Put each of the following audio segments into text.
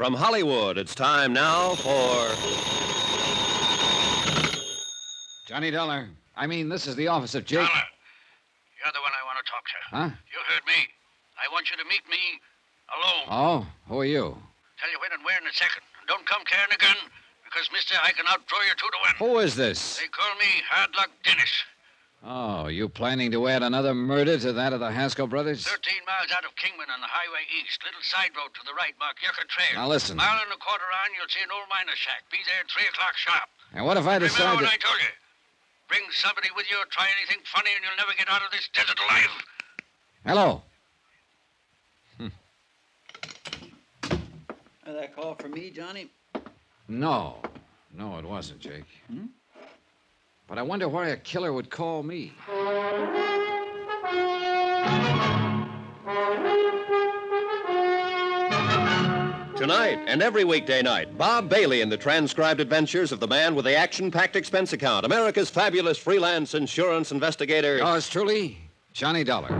From Hollywood, it's time now for. Johnny Dollar. I mean, this is the office of Jake. Dollar, you're the one I want to talk to. Huh? You heard me. I want you to meet me alone. Oh, who are you? Tell you when and where in a second. Don't come carrying a gun, because, mister, I can outdraw you two to one. Who is this? They call me Hard Luck Dennis. Oh, you planning to add another murder to that of the Haskell brothers? Thirteen miles out of Kingman on the highway east. Little side road to the right, mark Yucca Trail. Now listen. Mile and a quarter on, you'll see an old miner's shack. Be there at three o'clock sharp. And what if I decide Remember decide what that... I told you? Bring somebody with you or try anything funny, and you'll never get out of this desert alive. Hello. Uh, that call for me, Johnny? No. No, it wasn't, Jake. But I wonder why a killer would call me. Tonight and every weekday night, Bob Bailey in the transcribed adventures of the man with the action packed expense account, America's fabulous freelance insurance investigator. Yours truly, Johnny Dollar.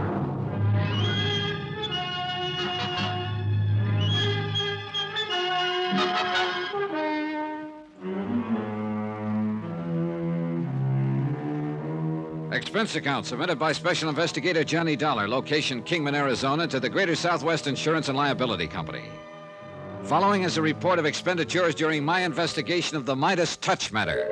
Expense account submitted by Special Investigator Johnny Dollar, location Kingman, Arizona, to the Greater Southwest Insurance and Liability Company. Following is a report of expenditures during my investigation of the Midas Touch matter.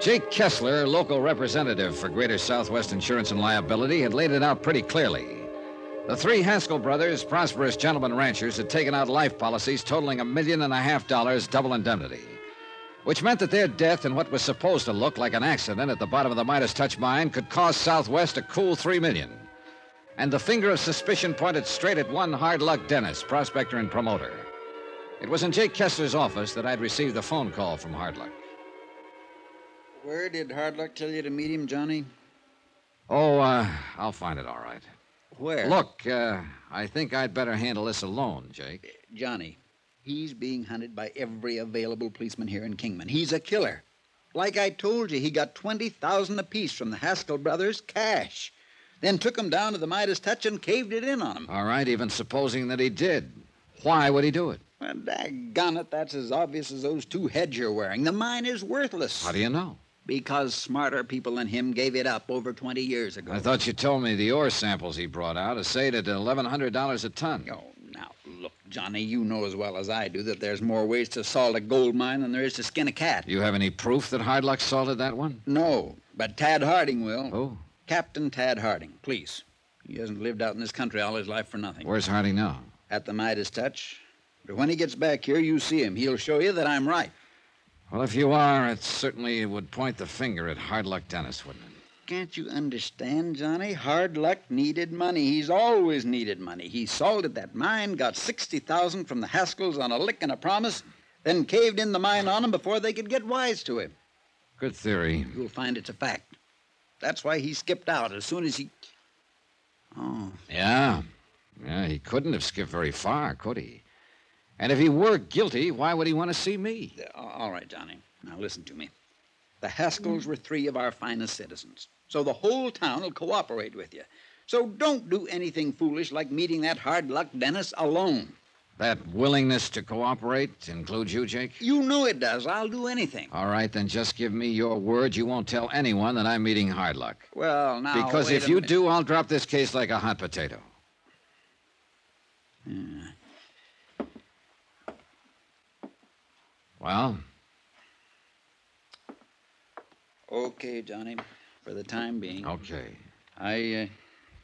Jake Kessler, local representative for Greater Southwest Insurance and Liability, had laid it out pretty clearly. The three Haskell brothers, prosperous gentlemen ranchers, had taken out life policies totaling a million and a half dollars double indemnity, which meant that their death in what was supposed to look like an accident at the bottom of the Midas Touch mine could cost Southwest a cool three million. And the finger of suspicion pointed straight at one hard luck Dennis, prospector and promoter. It was in Jake Kessler's office that I'd received the phone call from Hard Luck. Where did Hardluck tell you to meet him, Johnny? Oh, uh, I'll find it all right. Where? Look, uh, I think I'd better handle this alone, Jake. Johnny, he's being hunted by every available policeman here in Kingman. He's a killer. Like I told you, he got 20000 apiece from the Haskell brothers, cash. Then took took 'em down to the Midas Touch and caved it in on on 'em. All right, even supposing that he did. Why would he do it? Well, daggone it, that's as obvious as those two heads you're wearing. The mine is worthless. How do you know? Because smarter people than him gave it up over 20 years ago. I thought you told me the ore samples he brought out assayed at $1,100 a ton. Oh, Johnny, you know as well as I do that there's more ways to salt a gold mine than there is to skin a cat. You have any proof that Hard Luck salted that one? No, but Tad Harding will. Oh, Captain Tad Harding, please. He hasn't lived out in this country all his life for nothing. where's Harding now? At the Midas Touch. But when he gets back here, you see him. He'll show you that I'm right. Well, if you are, it certainly would point the finger at Hard Luck Dennis, wouldn't it? Can't you understand, Johnny? Hard luck needed money. He's always needed money. He salted that mine, got 60000 from the Haskells on a lick and a promise, then caved in the mine on 'em before they could get wise to him. Good theory. You'll find it's a fact. That's why he skipped out as soon as he. Oh, Yeah. Yeah, he couldn't have skipped very far, could he? And if he were guilty, why would he want to see me? All right, Johnny. Now listen to me. The Haskells were three of our finest citizens, so the whole town will cooperate with you. So don't do anything foolish like meeting that hard luck Dennis alone. That willingness to cooperate includes you, Jake? You know it does. I'll do anything. All right, then just give me your word you won't tell anyone that I'm meeting Hard Luck. Well, now. Because if you minute. do, I'll drop this case like a hot potato. Well, Okay, Johnny. For the time being. okay. I uh,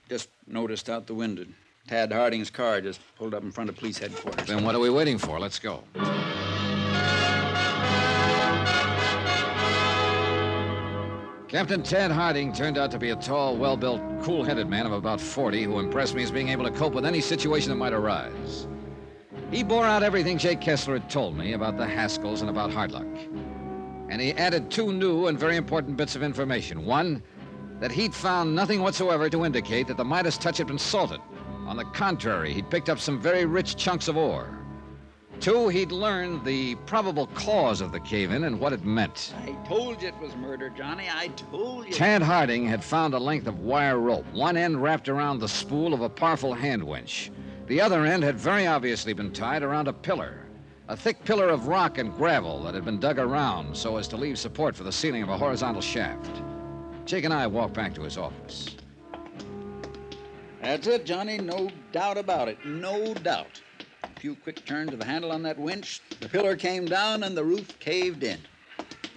just noticed out the window. Tad Harding's car just pulled up in front of police headquarters. Then what are we waiting for? Let's go. Captain Tad Harding turned out to be a tall, well built, cool headed man of about 40 who impressed me as being able to cope with any situation that might arise. He bore out everything Jake Kessler had told me about the Haskells and about Hardluck. And he added two new and very important bits of information. One, that he'd found nothing whatsoever to indicate that the Midas touch had been salted. On the contrary, he'd picked up some very rich chunks of ore. Two, he'd learned the probable cause of the cave in and what it meant. I told you it was murder, Johnny. I told you. Tad Harding had found a length of wire rope, one end wrapped around the spool of a powerful hand winch, The other end had very obviously been tied around a pillar, a thick pillar of rock and gravel that had been dug around so as to leave support for the ceiling of a horizontal shaft. Jake and I walked back to his office. That's it, Johnny. No doubt about it. No doubt. A few quick turns of the handle on that winch, the pillar came down and the roof caved in.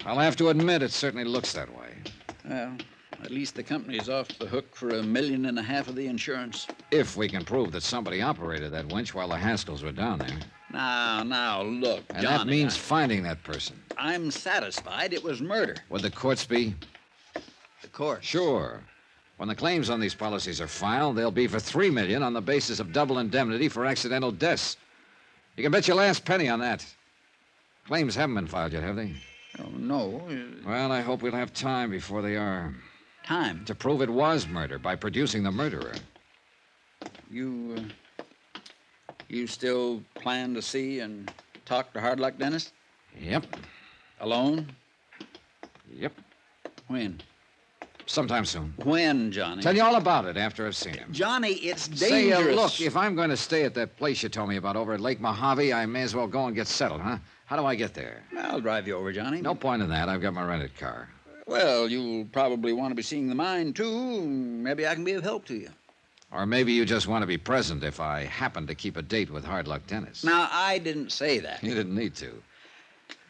I'll have to admit it certainly looks that way. Well, at least the company's off the hook for a million and a half of the insurance. If we can prove that somebody operated that winch while the Haskells were down there. Now, now, look, And Johnny. that means finding that person. I, I'm satisfied it was murder. Would the courts be? The courts. Sure. When the claims on these policies are filed, they'll be for three million on the basis of double indemnity for accidental deaths. You can bet your last penny on that. Claims haven't been filed yet, have they? Oh, no. Well, I hope we'll have time before they are Time. to prove it was murder by producing the murderer. You, uh, you still plan to see and talk to Hardluck Dennis? Yep. Alone? Yep. When? Sometime soon. When, Johnny? Tell you all about it after I've seen him. Johnny, it's dangerous. Say, uh, look, if I'm going to stay at that place you told me about over at Lake Mojave, I may as well go and get settled, huh? How do I get there? I'll drive you over, Johnny. No point in that. I've got my rented car. Well, you'll probably want to be seeing the mine, too. Maybe I can be of help to you. Or maybe you just want to be present if I happen to keep a date with Hard Luck Dennis. Now, I didn't say that. You didn't need to.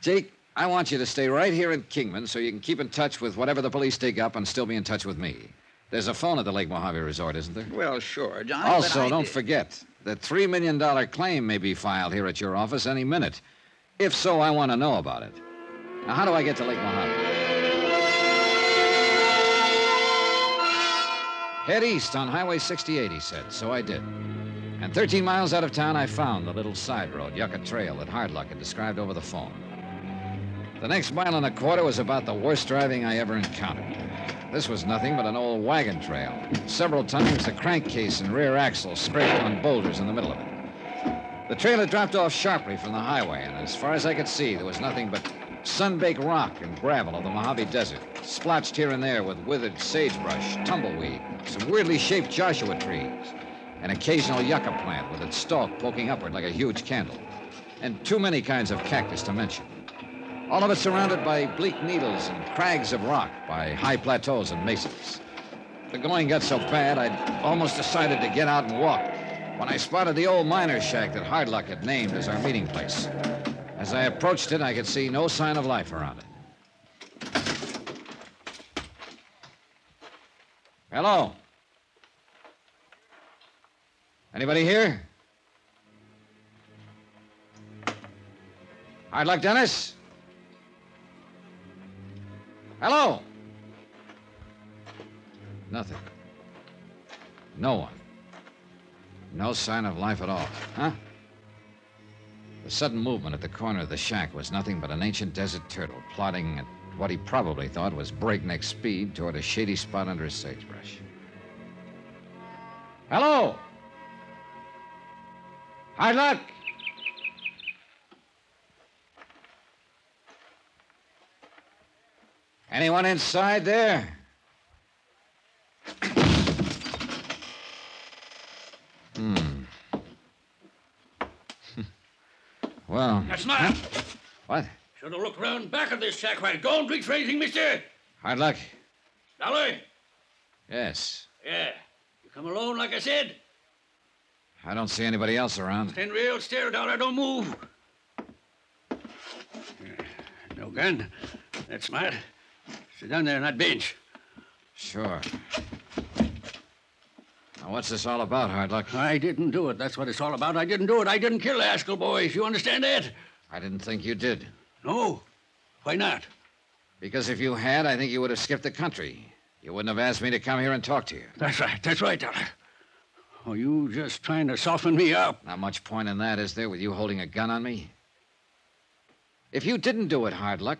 Jake, I want you to stay right here in Kingman so you can keep in touch with whatever the police dig up and still be in touch with me. There's a phone at the Lake Mojave Resort, isn't there? Well, sure, but Also, don't did- forget that $3 million claim may be filed here at your office any minute. If so, I want to know about it. Now, how do I get to Lake Mojave? Head east on Highway 68, he said. So I did. And 13 miles out of town, I found the little side road, Yucca Trail, that Hardluck had described over the phone. The next mile and a quarter was about the worst driving I ever encountered. This was nothing but an old wagon trail. Several times, the crankcase and rear axle scraped on boulders in the middle of it. The trail had dropped off sharply from the highway, and as far as I could see, there was nothing but sun-baked rock and gravel of the Mojave Desert, splotched here and there with withered sagebrush, tumbleweed, some weirdly shaped Joshua trees, an occasional yucca plant with its stalk poking upward like a huge candle, and too many kinds of cactus to mention. All of it surrounded by bleak needles and crags of rock, by high plateaus and mesas. The going got so bad, I'd almost decided to get out and walk when I spotted the old miner's shack that Hardluck had named as our meeting place. As I approached it, I could see no sign of life around it. Hello? Anybody here? Hardluck Dennis? Hello? Nothing. No one. No sign of life at all, huh? The sudden movement at the corner of the shack was nothing but an ancient desert turtle plodding at what he probably thought was breakneck speed toward a shady spot under a sagebrush. Hello? Hard luck! Anyone inside there? Well, That's not. what? Should have looked round back of this shack while don't for anything, mister. Hard luck? Dollar? Yes. Yeah. You come alone, like I said. I don't see anybody else around. Stand real still, Dollar. Don't move. No gun. That's smart. Sit down there on that bench. Sure. Now, what's this all about, Hard luck? I didn't do it. That's what it's all about. I didn't do it. I didn't kill the Haskell boys. You understand that? I didn't think you did. No. Why not? Because if you had, I think you would have skipped the country. You wouldn't have asked me to come here and talk to you. That's right. That's right, Dollar. Oh, you just trying to soften me up. Not much point in that, is there, with you holding a gun on me? If you didn't do it, Hard luck,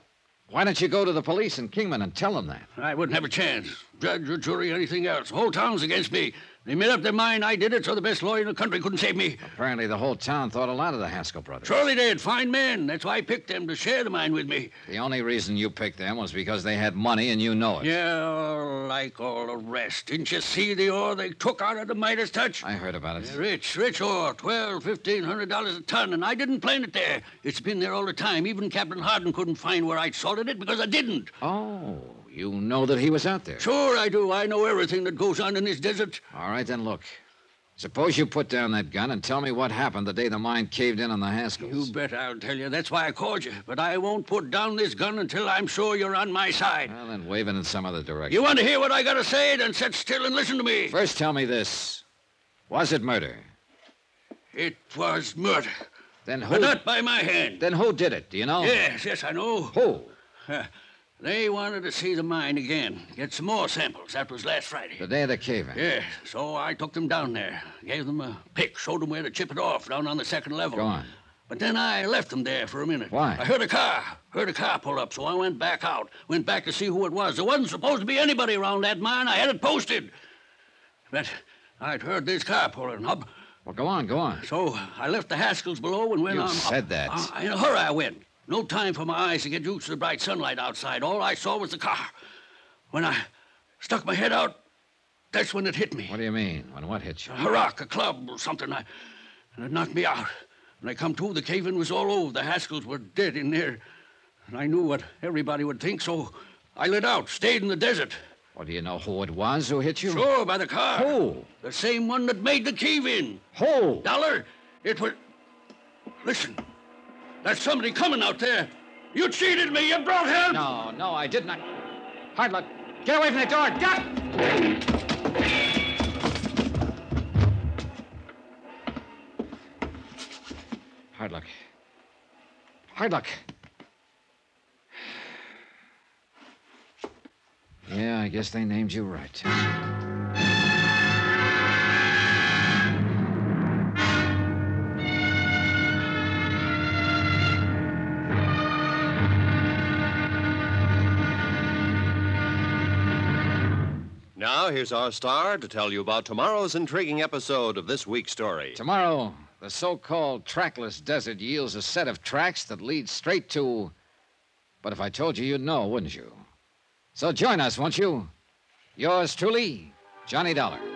why don't you go to the police in Kingman and tell them that? I wouldn't have a chance. Judge or jury, or anything else. The whole town's against me. They made up their mind I did it, so the best lawyer in the country couldn't save me. Apparently, the whole town thought a lot of the Haskell brothers. Surely they had fine men. That's why I picked them to share the mine with me. The only reason you picked them was because they had money and you know it. Yeah, like all the rest. Didn't you see the ore they took out of the Midas touch? I heard about it. Yeah, rich, rich ore, twelve, fifteen hundred dollars a ton, and I didn't plant it there. It's been there all the time. Even Captain Hardin couldn't find where I'd salted it because I didn't. Oh, you know that he was out there. Sure I do. I know everything that goes on in this desert. All right, then look. Suppose you put down that gun and tell me what happened the day the mine caved in on the Haskells. You bet I'll tell you. That's why I called you. But I won't put down this gun until I'm sure you're on my side. Well, then wave it in some other direction. You want to hear what I got to say? Then sit still and listen to me. First, tell me this. Was it murder? It was murder. Then who? But not by my hand. Then who did it? Do you know? Yes, yes, I know. Who? They wanted to see the mine again, get some more samples. That was last Friday. The day of the cave-in. Yeah, so I took them down there, gave them a pick, showed them where to chip it off down on the second level. Go on. But then I left them there for a minute. Why? I heard a car. Heard a car pull up, so I went back out. Went back to see who it was. There wasn't supposed to be anybody around that mine. I had it posted. But I'd heard this car pulling up. Well, go on, go on. So I left the Haskells below and went You on. said that. Uh, in a hurry, I went. No time for my eyes to get used to the bright sunlight outside. All I saw was the car. When I stuck my head out, that's when it hit me. What do you mean? When what hit you? A rock, a club, or something. I, and it knocked me out. When I come to, the cave-in was all over. The Haskells were dead in there. And I knew what everybody would think, so I lit out, stayed in the desert. Well, do you know who it was who hit you? Sure, by the car. Who? The same one that made the cave-in. Who? Dollar, it was. Listen, there's somebody coming out there. You cheated me. You brought him. No, no, I did not. Hard luck. Get away from the door. Duck! Hard luck. Hard luck. Yeah, I guess they named you right. Here's our star to tell you about tomorrow's intriguing episode of this week's story. Tomorrow, the so called trackless desert yields a set of tracks that lead straight to. But if I told you, you'd know, wouldn't you? So join us, won't you? Yours truly, Johnny Dollar.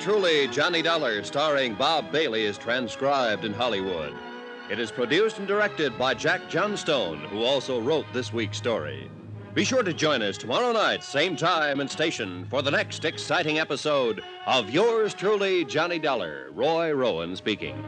Truly, Johnny Dollar, starring Bob Bailey, is transcribed in Hollywood. It is produced and directed by Jack Johnstone, who also wrote this week's story. Be sure to join us tomorrow night, same time and station, for the next exciting episode of Yours truly, Johnny Dollar. Roy Rowan speaking.